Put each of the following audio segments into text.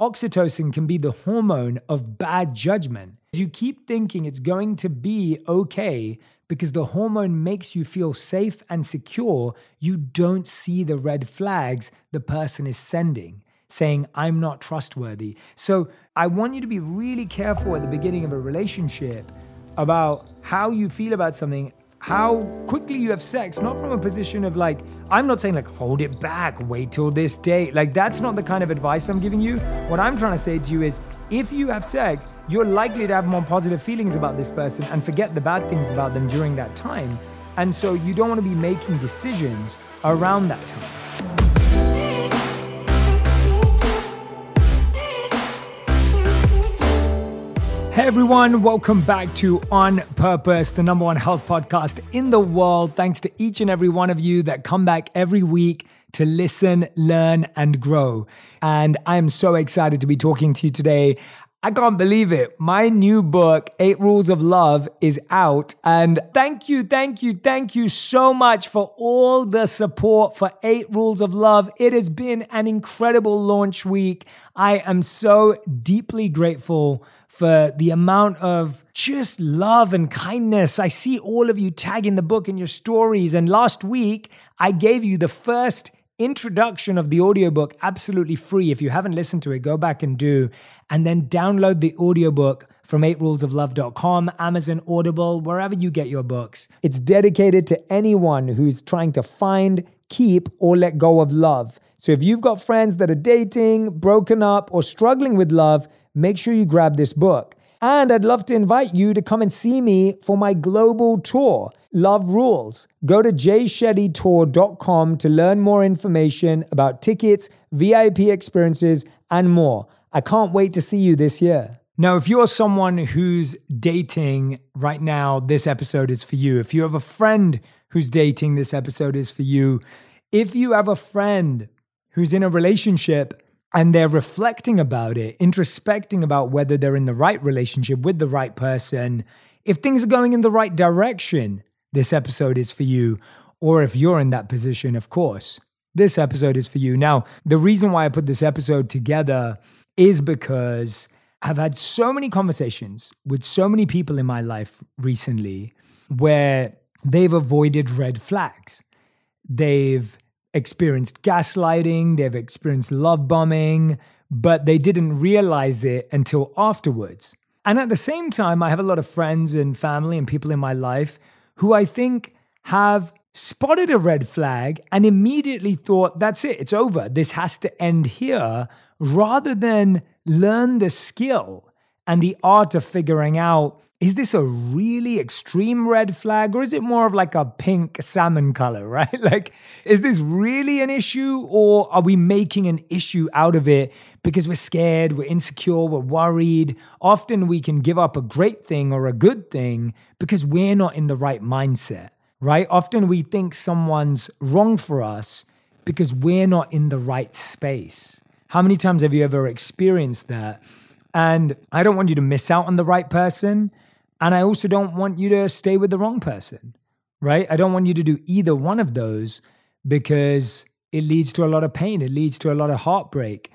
oxytocin can be the hormone of bad judgment. You keep thinking it's going to be okay because the hormone makes you feel safe and secure. You don't see the red flags the person is sending, saying, I'm not trustworthy. So I want you to be really careful at the beginning of a relationship about how you feel about something how quickly you have sex, not from a position of like, I'm not saying like, hold it back, wait till this day. Like, that's not the kind of advice I'm giving you. What I'm trying to say to you is, if you have sex, you're likely to have more positive feelings about this person and forget the bad things about them during that time. And so you don't want to be making decisions around that time. Hey everyone, welcome back to On Purpose, the number one health podcast in the world. Thanks to each and every one of you that come back every week to listen, learn, and grow. And I am so excited to be talking to you today. I can't believe it. My new book, Eight Rules of Love, is out. And thank you, thank you, thank you so much for all the support for Eight Rules of Love. It has been an incredible launch week. I am so deeply grateful for the amount of just love and kindness. I see all of you tagging the book in your stories. And last week, I gave you the first introduction of the audiobook absolutely free. If you haven't listened to it, go back and do. And then download the audiobook from 8rulesoflove.com, Amazon Audible, wherever you get your books. It's dedicated to anyone who's trying to find, keep, or let go of love. So if you've got friends that are dating, broken up, or struggling with love, make sure you grab this book. And I'd love to invite you to come and see me for my global tour, Love Rules. Go to jayshettytour.com to learn more information about tickets, VIP experiences, and more. I can't wait to see you this year. Now, if you're someone who's dating right now, this episode is for you. If you have a friend who's dating, this episode is for you. If you have a friend who's in a relationship, and they're reflecting about it, introspecting about whether they're in the right relationship with the right person, if things are going in the right direction, this episode is for you. Or if you're in that position, of course, this episode is for you. Now, the reason why I put this episode together is because I've had so many conversations with so many people in my life recently where they've avoided red flags. They've experienced gaslighting, they've experienced love bombing, but they didn't realize it until afterwards. And at the same time, I have a lot of friends and family and people in my life who I think have spotted a red flag and immediately thought, that's it, it's over. This has to end here, rather than learn the skill and the art of figuring out is this a really extreme red flag or is it more of like a pink salmon color, right? Like, is this really an issue or are we making an issue out of it because we're scared, we're insecure, we're worried? Often we can give up a great thing or a good thing because we're not in the right mindset, right? Often we think someone's wrong for us because we're not in the right space. How many times have you ever experienced that? And I don't want you to miss out on the right person. And I also don't want you to stay with the wrong person, right? I don't want you to do either one of those because it leads to a lot of pain. It leads to a lot of heartbreak.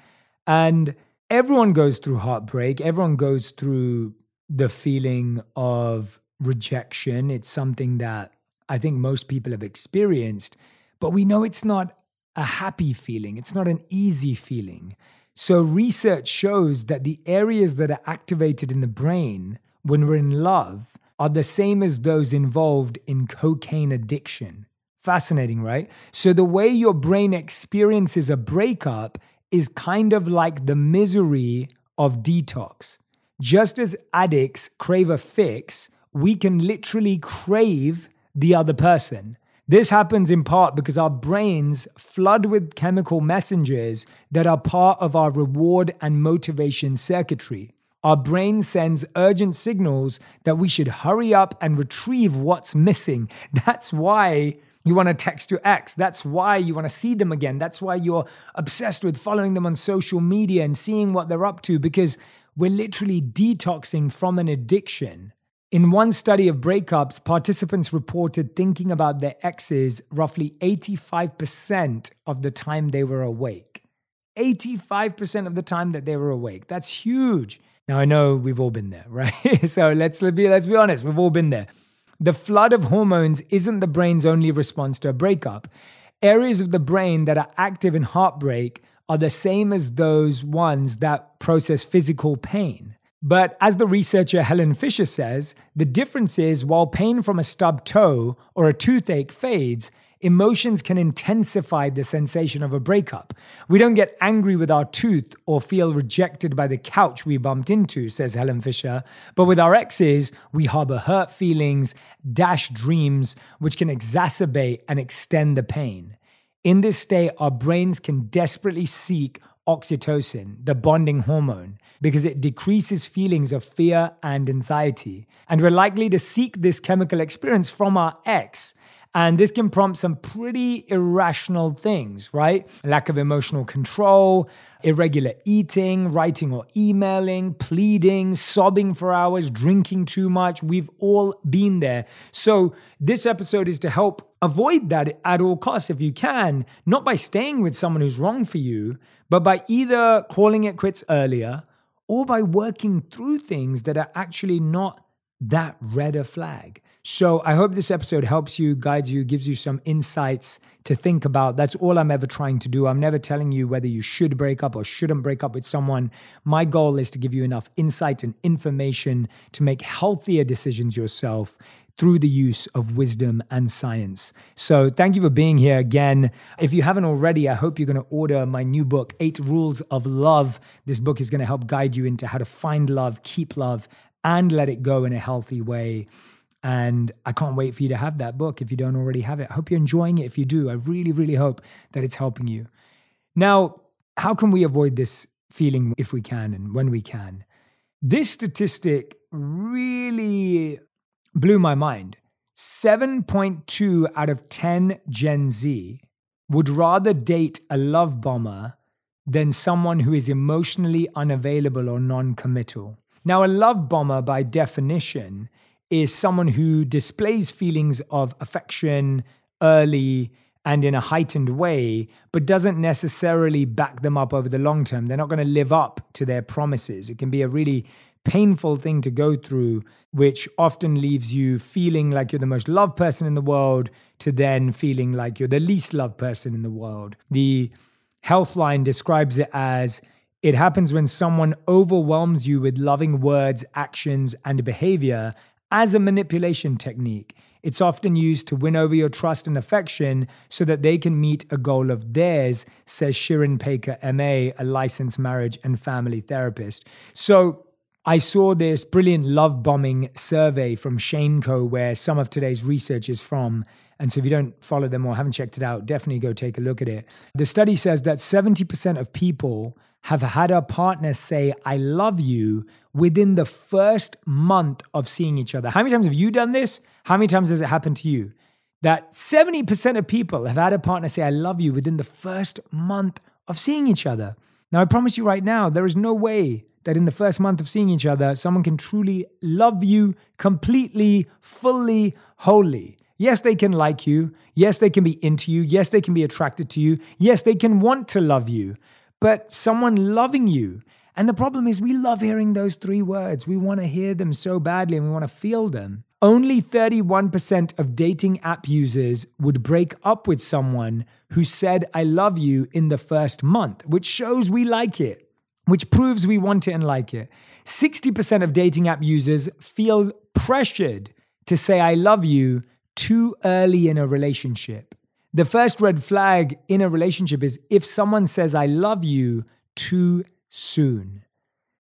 And everyone goes through heartbreak. Everyone goes through the feeling of rejection. It's something that I think most people have experienced, but we know it's not a happy feeling. It's not an easy feeling. So, research shows that the areas that are activated in the brain when we're in love are the same as those involved in cocaine addiction. Fascinating, right? So, the way your brain experiences a breakup is kind of like the misery of detox. Just as addicts crave a fix, we can literally crave the other person. This happens in part because our brains flood with chemical messengers that are part of our reward and motivation circuitry. Our brain sends urgent signals that we should hurry up and retrieve what's missing. That's why you want to text your ex. That's why you want to see them again. That's why you're obsessed with following them on social media and seeing what they're up to because we're literally detoxing from an addiction. In one study of breakups, participants reported thinking about their exes roughly 85% of the time they were awake. 85% of the time that they were awake. That's huge. Now I know we've all been there, right? so let's be let's be honest, we've all been there. The flood of hormones isn't the brain's only response to a breakup. Areas of the brain that are active in heartbreak are the same as those ones that process physical pain. But as the researcher Helen Fisher says, the difference is while pain from a stubbed toe or a toothache fades, emotions can intensify the sensation of a breakup. We don't get angry with our tooth or feel rejected by the couch we bumped into, says Helen Fisher. But with our exes, we harbor hurt feelings, dash dreams, which can exacerbate and extend the pain. In this state, our brains can desperately seek oxytocin, the bonding hormone, because it decreases feelings of fear and anxiety. And we're likely to seek this chemical experience from our ex and this can prompt some pretty irrational things, right? Lack of emotional control, irregular eating, writing or emailing, pleading, sobbing for hours, drinking too much. We've all been there. So, this episode is to help avoid that at all costs if you can, not by staying with someone who's wrong for you, but by either calling it quits earlier or by working through things that are actually not that red a flag. So I hope this episode helps you, guides you, gives you some insights to think about. That's all I'm ever trying to do. I'm never telling you whether you should break up or shouldn't break up with someone. My goal is to give you enough insight and information to make healthier decisions yourself through the use of wisdom and science. So, thank you for being here again. If you haven't already, I hope you're going to order my new book, Eight Rules of Love. This book is going to help guide you into how to find love, keep love, and let it go in a healthy way. And I can't wait for you to have that book if you don't already have it. I hope you're enjoying it. If you do, I really, really hope that it's helping you. Now, how can we avoid this feeling if we can and when we can? This statistic really blew my mind. 7.2 out of 10 Gen Z would rather date a love bomber than someone who is emotionally unavailable or non committal. Now, a love bomber, by definition, is someone who displays feelings of affection early and in a heightened way, but doesn't necessarily back them up over the long term. They're not going to live up to their promises. It can be a really painful thing to go through, which often leaves you feeling like you're the most loved person in the world to then feeling like you're the least loved person in the world. The Healthline describes it as it happens when someone overwhelms you with loving words, actions, and behavior as a manipulation technique. It's often used to win over your trust and affection so that they can meet a goal of theirs, says Shirin Peykar, MA, a licensed marriage and family therapist. So I saw this brilliant love bombing survey from Shane Co., where some of today's research is from. And so if you don't follow them or haven't checked it out, definitely go take a look at it. The study says that 70% of people have had a partner say, I love you within the first month of seeing each other. How many times have you done this? How many times has it happened to you? That 70% of people have had a partner say, I love you within the first month of seeing each other. Now, I promise you right now, there is no way that in the first month of seeing each other, someone can truly love you completely, fully, wholly. Yes, they can like you. Yes, they can be into you. Yes, they can be attracted to you. Yes, they can want to love you but someone loving you. And the problem is, we love hearing those three words. We want to hear them so badly and we want to feel them. Only 31% of dating app users would break up with someone who said, I love you in the first month, which shows we like it, which proves we want it and like it. 60% of dating app users feel pressured to say, I love you too early in a relationship. The first red flag in a relationship is if someone says, I love you too soon.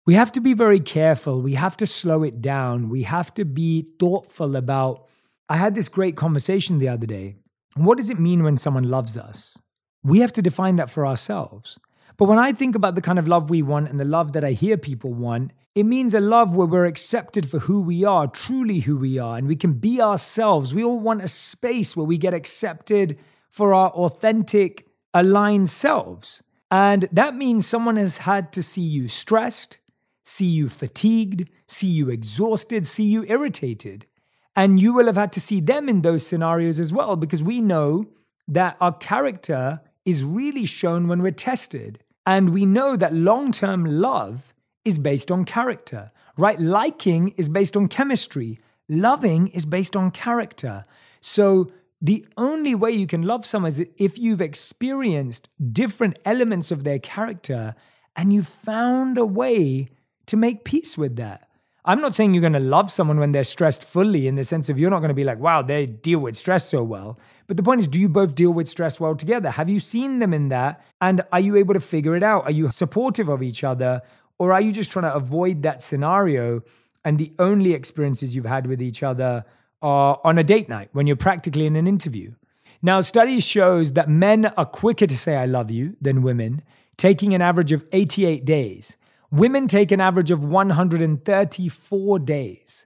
We have to be very careful. We have to slow it down. We have to be thoughtful about. I had this great conversation the other day. What does it mean when someone loves us? We have to define that for ourselves. But when I think about the kind of love we want and the love that I hear people want, it means a love where we're accepted for who we are, truly who we are, and we can be ourselves. We all want a space where we get accepted for our authentic, aligned selves. And that means someone has had to see you stressed, see you fatigued, see you exhausted, see you irritated. And you will have had to see them in those scenarios as well, because we know that our character is really shown when we're tested. And we know that long term love is based on character, right? Liking is based on chemistry, loving is based on character. So the only way you can love someone is if you've experienced different elements of their character and you found a way to make peace with that. I'm not saying you're going to love someone when they're stressed fully in the sense of you're not going to be like, wow, they deal with stress so well. But the point is, do you both deal with stress well together? Have you seen them in that? And are you able to figure it out? Are you supportive of each other? Or are you just trying to avoid that scenario? And the only experiences you've had with each other are on a date night when you're practically in an interview. Now, studies shows that men are quicker to say I love you than women, taking an average of 88 days. Women take an average of 134 days,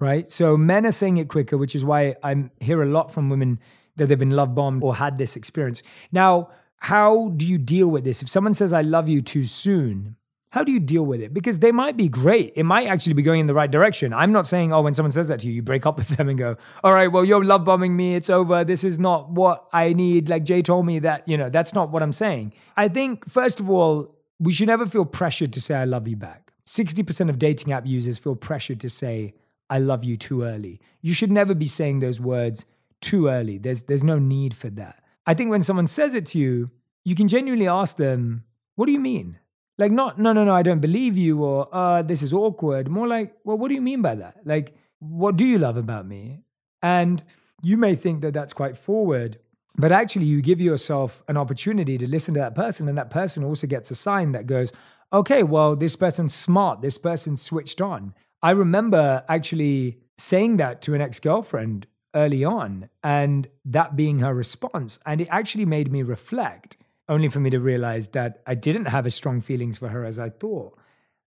right? So men are saying it quicker, which is why I hear a lot from women that they've been love bombed or had this experience. Now, how do you deal with this? If someone says, I love you too soon, how do you deal with it? Because they might be great. It might actually be going in the right direction. I'm not saying, oh, when someone says that to you, you break up with them and go, all right, well, you're love bombing me. It's over. This is not what I need. Like Jay told me that, you know, that's not what I'm saying. I think, first of all, we should never feel pressured to say, I love you back. 60% of dating app users feel pressured to say, I love you too early. You should never be saying those words too early. There's, there's no need for that. I think when someone says it to you, you can genuinely ask them, What do you mean? Like, not, no, no, no, I don't believe you, or uh, this is awkward. More like, Well, what do you mean by that? Like, what do you love about me? And you may think that that's quite forward, but actually, you give yourself an opportunity to listen to that person, and that person also gets a sign that goes, okay, well, this person's smart, this person's switched on. I remember actually saying that to an ex girlfriend early on, and that being her response. And it actually made me reflect, only for me to realize that I didn't have as strong feelings for her as I thought.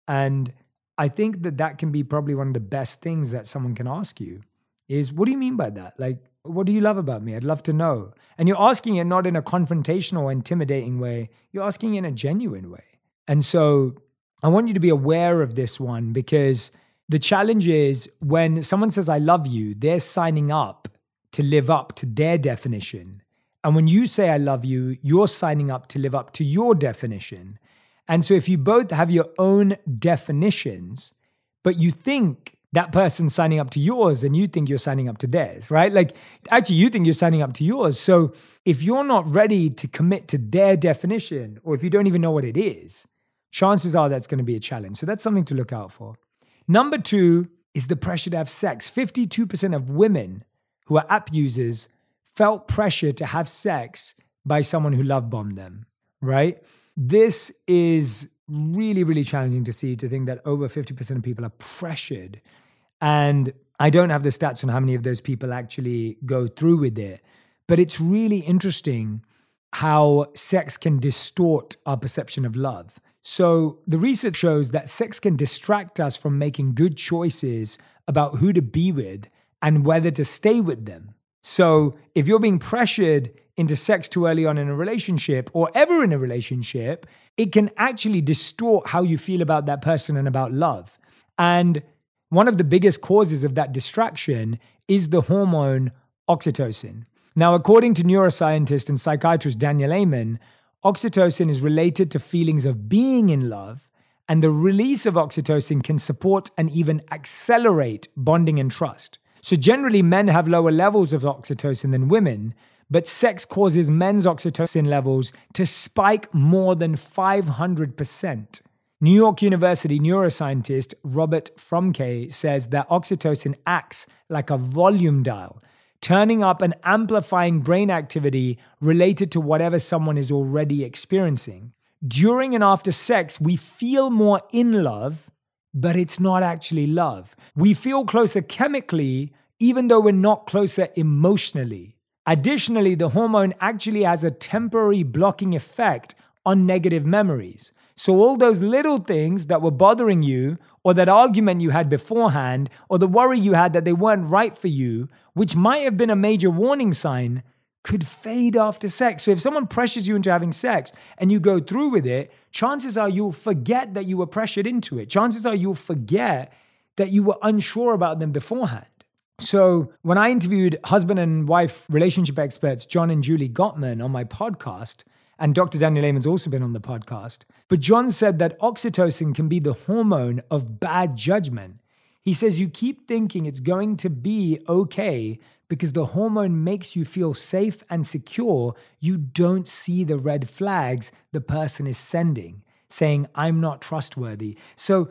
And I think that that can be probably one of the best things that someone can ask you is, what do you mean by that? Like, what do you love about me? I'd love to know. And you're asking it not in a confrontational intimidating way, you're asking in a genuine way. And so I want you to be aware of this one because the challenge is when someone says, I love you, they're signing up to live up to their definition. And when you say, I love you, you're signing up to live up to your definition. And so if you both have your own definitions, but you think that person's signing up to yours and you think you're signing up to theirs, right? Like, actually, you think you're signing up to yours. So, if you're not ready to commit to their definition, or if you don't even know what it is, chances are that's going to be a challenge. So, that's something to look out for. Number two is the pressure to have sex. 52% of women who are app users felt pressure to have sex by someone who love bombed them, right? This is really, really challenging to see to think that over 50% of people are pressured and I don't have the stats on how many of those people actually go through with it. But it's really interesting how sex can distort our perception of love. So, the research shows that sex can distract us from making good choices about who to be with and whether to stay with them. So, if you're being pressured into sex too early on in a relationship or ever in a relationship, it can actually distort how you feel about that person and about love. And one of the biggest causes of that distraction is the hormone oxytocin. Now, according to neuroscientist and psychiatrist Daniel Amen, oxytocin is related to feelings of being in love, and the release of oxytocin can support and even accelerate bonding and trust. So, generally, men have lower levels of oxytocin than women, but sex causes men's oxytocin levels to spike more than 500%. New York University neuroscientist Robert Froemke says that oxytocin acts like a volume dial, turning up and amplifying brain activity related to whatever someone is already experiencing. During and after sex, we feel more in love, but it's not actually love. We feel closer chemically, even though we're not closer emotionally. Additionally, the hormone actually has a temporary blocking effect on negative memories. So, all those little things that were bothering you, or that argument you had beforehand, or the worry you had that they weren't right for you, which might have been a major warning sign, could fade after sex. So, if someone pressures you into having sex and you go through with it, chances are you'll forget that you were pressured into it. Chances are you'll forget that you were unsure about them beforehand. So, when I interviewed husband and wife relationship experts John and Julie Gottman on my podcast, And Dr. Daniel Amen's also been on the podcast. But John said that oxytocin can be the hormone of bad judgment. He says you keep thinking it's going to be okay because the hormone makes you feel safe and secure. You don't see the red flags the person is sending, saying, I'm not trustworthy. So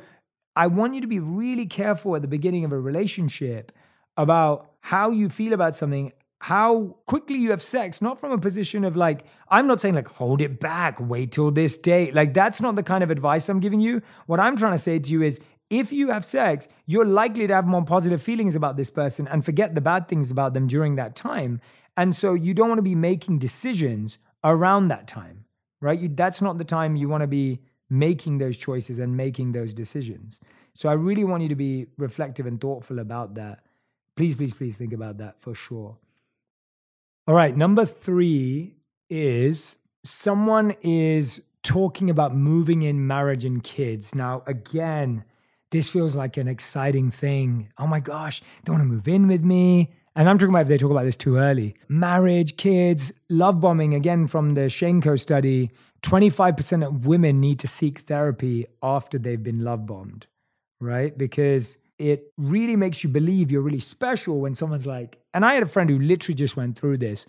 I want you to be really careful at the beginning of a relationship about how you feel about something how quickly you have sex, not from a position of like, I'm not saying like, hold it back, wait till this day. Like, that's not the kind of advice I'm giving you. What I'm trying to say to you is, if you have sex, you're likely to have more positive feelings about this person and forget the bad things about them during that time. And so you don't want to be making decisions around that time, right? You, that's not the time you want to be making those choices and making those decisions. So I really want you to be reflective and thoughtful about that. Please, please, please think about that for sure. All right, number three is someone is talking about moving in marriage and kids. Now, again, this feels like an exciting thing. Oh my gosh, they want to move in with me. And I'm talking about if they talk about this too early. Marriage, kids, love bombing. Again, from the Shane Co. study, 25% of women need to seek therapy after they've been love bombed, right? Because it really makes you believe you're really special when someone's like, and I had a friend who literally just went through this.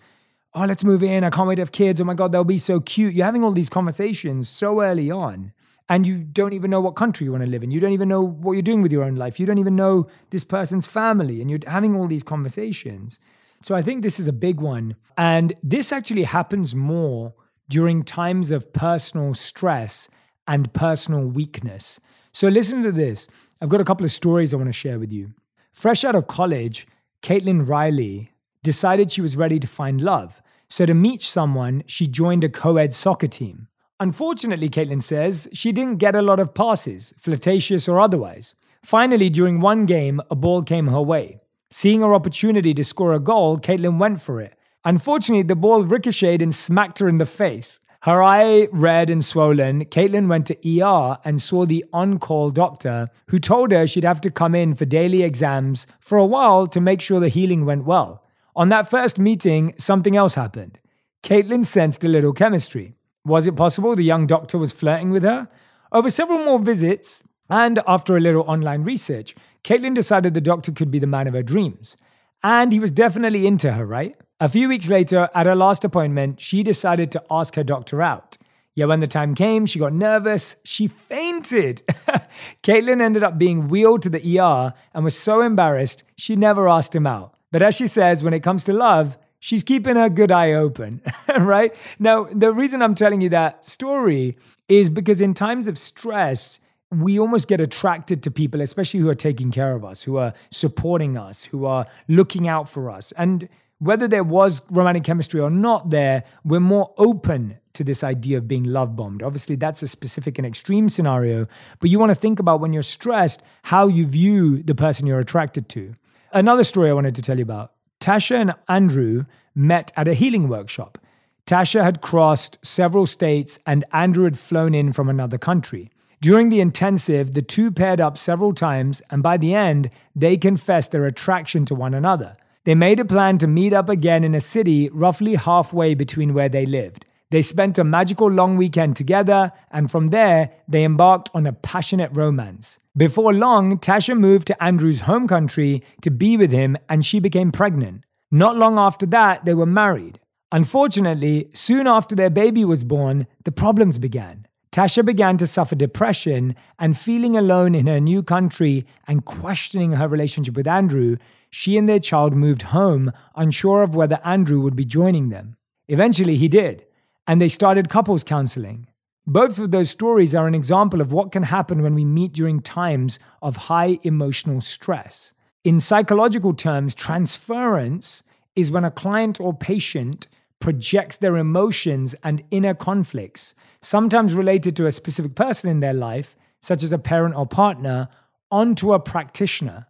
Oh, let's move in. I can't wait to have kids. Oh my God, they'll be so cute. You're having all these conversations so early on and you don't even know what country you want to live in. You don't even know what you're doing with your own life. You don't even know this person's family, and you're having all these conversations. So I think this is a big one. And this actually happens more during times of personal stress and personal weakness. So listen to this. I've got a couple of stories I want to share with you. Fresh out of college, Caitlin Riley decided she was ready to find love. So to meet someone, she joined a co ed soccer team. Unfortunately, Caitlin says, she didn't get a lot of passes, flirtatious or otherwise. Finally, during one game, a ball came her way. Seeing her opportunity to score a goal, Caitlin went for it. Unfortunately, the ball ricocheted and smacked her in the face. Her eye red and swollen, Caitlin went to ER and saw the on call doctor, who told her she'd have to come in for daily exams for a while to make sure the healing went well. On that first meeting, something else happened. Caitlin sensed a little chemistry. Was it possible the young doctor was flirting with her? Over several more visits, and after a little online research, Caitlin decided the doctor could be the man of her dreams. And he was definitely into her, right? A few weeks later, at her last appointment, she decided to ask her doctor out. Yet when the time came, she got nervous. She fainted. Caitlin ended up being wheeled to the ER and was so embarrassed, she never asked him out. But as she says, when it comes to love, she's keeping her good eye open, right? Now, the reason I'm telling you that story is because in times of stress, we almost get attracted to people, especially who are taking care of us, who are supporting us, who are looking out for us. And whether there was romantic chemistry or not there, we're more open to this idea of being love bombed. Obviously, that's a specific and extreme scenario, but you want to think about when you're stressed how you view the person you're attracted to. Another story I wanted to tell you about Tasha and Andrew met at a healing workshop. Tasha had crossed several states and Andrew had flown in from another country. During the intensive, the two paired up several times, and by the end, they confessed their attraction to one another. They made a plan to meet up again in a city roughly halfway between where they lived. They spent a magical long weekend together, and from there, they embarked on a passionate romance. Before long, Tasha moved to Andrew's home country to be with him, and she became pregnant. Not long after that, they were married. Unfortunately, soon after their baby was born, the problems began. Tasha began to suffer depression and feeling alone in her new country and questioning her relationship with Andrew, she and their child moved home, unsure of whether Andrew would be joining them. Eventually, he did, and they started couples counseling. Both of those stories are an example of what can happen when we meet during times of high emotional stress. In psychological terms, transference is when a client or patient projects their emotions and inner conflicts, sometimes related to a specific person in their life, such as a parent or partner, onto a practitioner.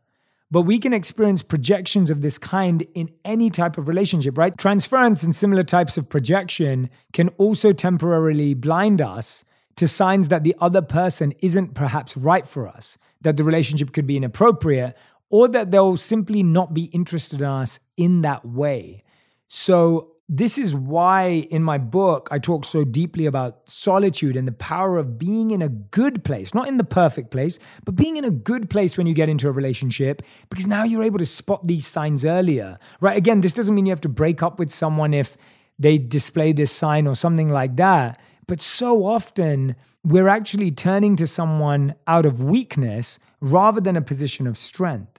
But we can experience projections of this kind in any type of relationship, right? Transference and similar types of projection can also temporarily blind us to signs that the other person isn't perhaps right for us, that the relationship could be inappropriate, or that they'll simply not be interested in us in that way. So this is why in my book I talk so deeply about solitude and the power of being in a good place, not in the perfect place, but being in a good place when you get into a relationship, because now you're able to spot these signs earlier, right? Again, this doesn't mean you have to break up with someone if they display this sign or something like that. But so often, we're actually turning to someone out of weakness rather than a position of strength.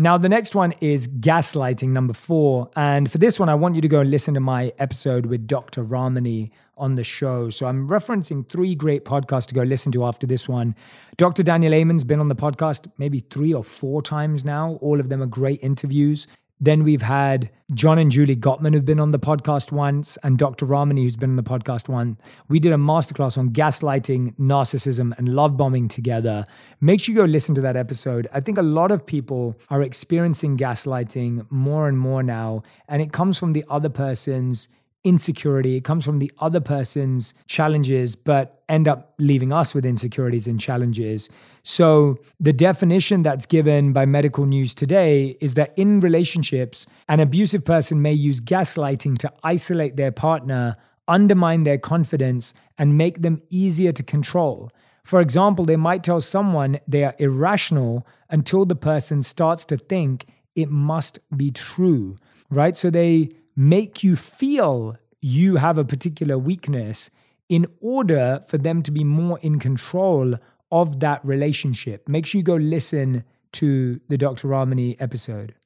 Now, the next one is gaslighting, number four. And for this one, I want you to go and listen to my episode with Dr. Ramani on the show. So I'm referencing three great podcasts to go listen to after this one. Dr. Daniel Amen's been on the podcast maybe three or four times now. All of them are great interviews. Then we've had John and Julie Gottman, who've been on the podcast once, and Dr. Ramani, who's been on the podcast once. We did a masterclass on gaslighting, narcissism, and love bombing together. Make sure you go listen to that episode. I think a lot of people are experiencing gaslighting more and more now, and it comes from the other person's insecurity. It comes from the other person's challenges, but end up leaving us with insecurities and challenges. So, the definition that's given by medical news today is that in relationships, an abusive person may use gaslighting to isolate their partner, undermine their confidence, and make them easier to control. For example, they might tell someone they are irrational until the person starts to think it must be true, right? So, they make you feel you have a particular weakness in order for them to be more in control of that relationship. Make sure you go listen to the Dr. Ramani episode.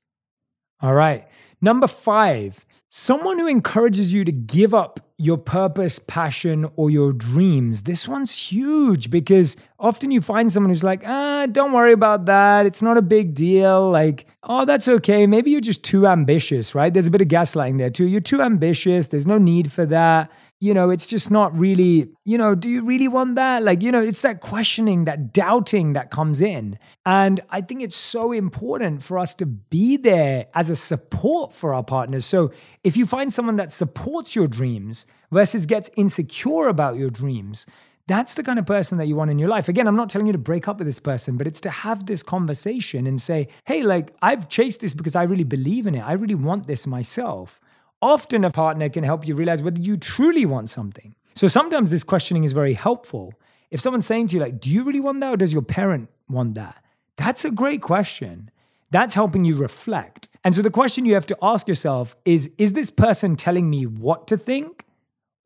All right. Number five, someone who encourages you to give up your purpose, passion, or your dreams. This one's huge because often you find someone who's like, ah, don't worry about that. It's not a big deal. Like, oh, that's okay. Maybe you're just too ambitious, right? There's a bit of gaslighting there too. You're too ambitious. There's no need for that you know, it's just not really, you know, do you really want that? Like, you know, it's that questioning, that doubting that comes in. And I think it's so important for us to be there as a support for our partners. So if you find someone that supports your dreams versus gets insecure about your dreams, that's the kind of person that you want in your life. Again, I'm not telling you to break up with this person, but it's to have this conversation and say, hey, like, I've chased this because I really believe in it. I really want this myself. Often a partner can help you realize whether you truly want something. So sometimes this questioning is very helpful. If someone's saying to you, like, do you really want that or does your parent want that? That's a great question. That's helping you reflect. And so the question you have to ask yourself is Is this person telling me what to think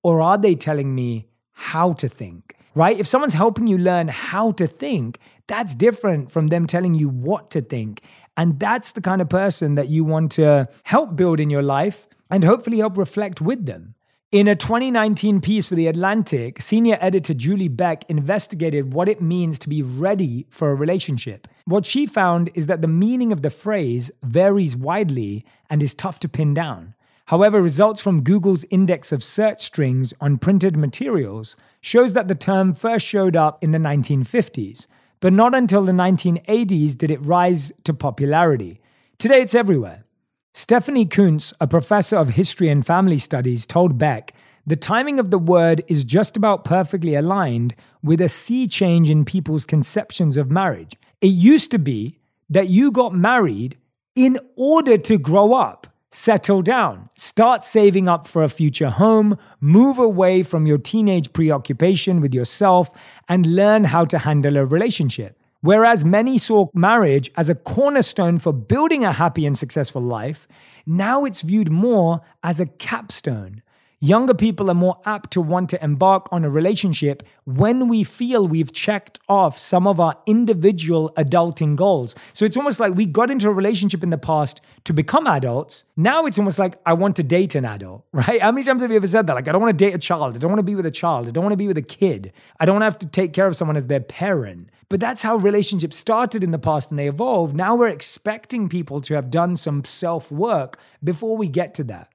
or are they telling me how to think? Right? If someone's helping you learn how to think, that's different from them telling you what to think. And that's the kind of person that you want to help build in your life and hopefully help reflect with them. In a 2019 piece for The Atlantic, senior editor Julie Beck investigated what it means to be ready for a relationship. What she found is that the meaning of the phrase varies widely and is tough to pin down. However, results from Google's index of search strings on printed materials shows that the term first showed up in the 1950s, but not until the 1980s did it rise to popularity. Today it's everywhere. Stephanie Coontz, a professor of history and family studies, told Beck the timing of the word is just about perfectly aligned with a sea change in people's conceptions of marriage. It used to be that you got married in order to grow up, settle down, start saving up for a future home, move away from your teenage preoccupation with yourself, and learn how to handle a relationship. Whereas many saw marriage as a cornerstone for building a happy and successful life, now it's viewed more as a capstone. Younger people are more apt to want to embark on a relationship when we feel we've checked off some of our individual adulting goals. So it's almost like we got into a relationship in the past to become adults. Now it's almost like I want to date an adult, right? How many times have you ever said that? Like, I don't want to date a child. I don't want to be with a child. I don't want to be with a kid. I don't have to take care of someone as their parent. But that's how relationships started in the past and they evolved. Now we're expecting people to have done some self work before we get to that.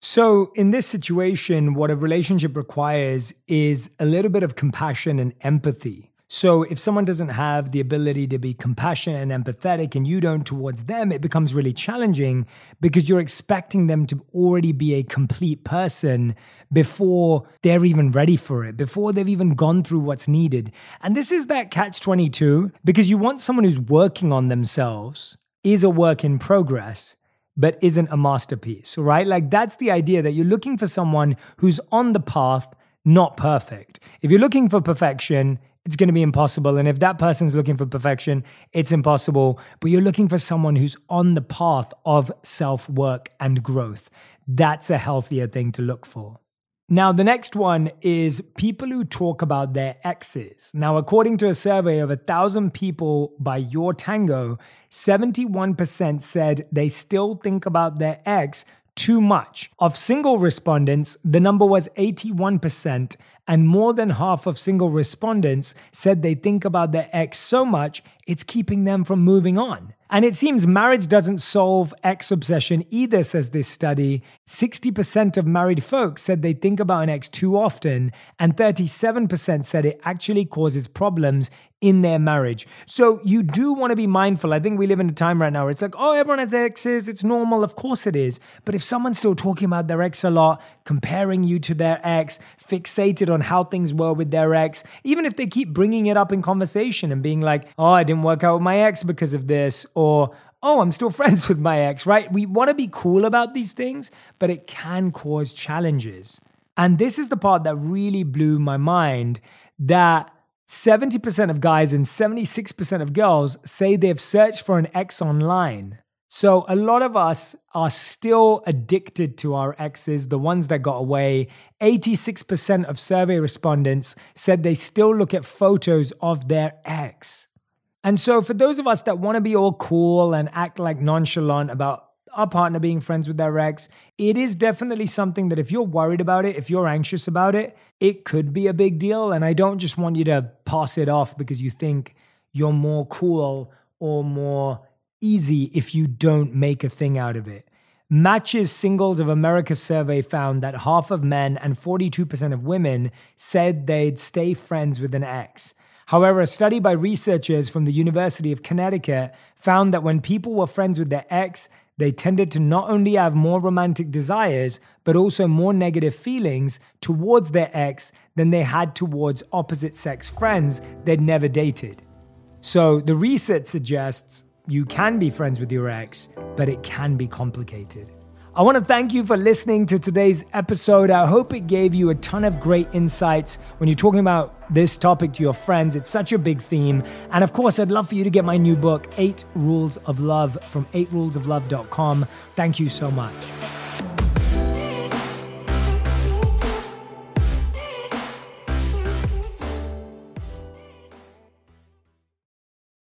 So, in this situation, what a relationship requires is a little bit of compassion and empathy. So, if someone doesn't have the ability to be compassionate and empathetic and you don't towards them, it becomes really challenging because you're expecting them to already be a complete person before they're even ready for it, before they've even gone through what's needed. And this is that catch 22 because you want someone who's working on themselves, is a work in progress but isn't a masterpiece, right? Like that's the idea that you're looking for someone who's on the path, not perfect. If you're looking for perfection, it's going to be impossible. And if that person's looking for perfection, it's impossible. But you're looking for someone who's on the path of self work and growth. That's a healthier thing to look for. Now, the next one is people who talk about their exes. Now, according to a survey of a thousand people by Your Tango, 71% said they still think about their ex too much. Of single respondents, the number was 81%, and more than half of single respondents said they think about their ex so much it's keeping them from moving on. And it seems marriage doesn't solve ex obsession either, says this study. 60% of married folks said they think about an ex too often, and 37% said it actually causes problems in their marriage. So you do want to be mindful. I think we live in a time right now where it's like, oh, everyone has exes. It's normal. Of course it is. But if someone's still talking about their ex a lot, comparing you to their ex, fixated on how things were with their ex, even if they keep bringing it up in conversation and being like, oh, I didn't work out with my ex because of this, or oh, I'm still friends with my ex, right? We want to be cool about these things, but it can cause challenges. And this is the part that really blew my mind that 70% of guys and 76% of girls say they've searched for an ex online. So a lot of us are still addicted to our exes, the ones that got away. 86% of survey respondents said they still look at photos of their ex. And so, for those of us that want to be all cool and act like nonchalant about our partner being friends with their ex, it is definitely something that if you're worried about it, if you're anxious about it, it could be a big deal. And I don't just want you to pass it off because you think you're more cool or more easy if you don't make a thing out of it. Match's Singles of America survey found that half of men and 42% of women said they'd stay friends with an ex. However, a study by researchers from the University of Connecticut found that when people were friends with their ex, they tended to not only have more romantic desires, but also more negative feelings towards their ex than they had towards opposite sex friends they'd never dated. So the research suggests you can be friends with your ex, but it can be complicated. I want to thank you for listening to today's episode. I hope it gave you a ton of great insights when you're talking about this topic to your friends. It's such a big theme. And of course, I'd love for you to get my new book, Eight Rules of Love, from eightrulesoflove.com. Thank you so much.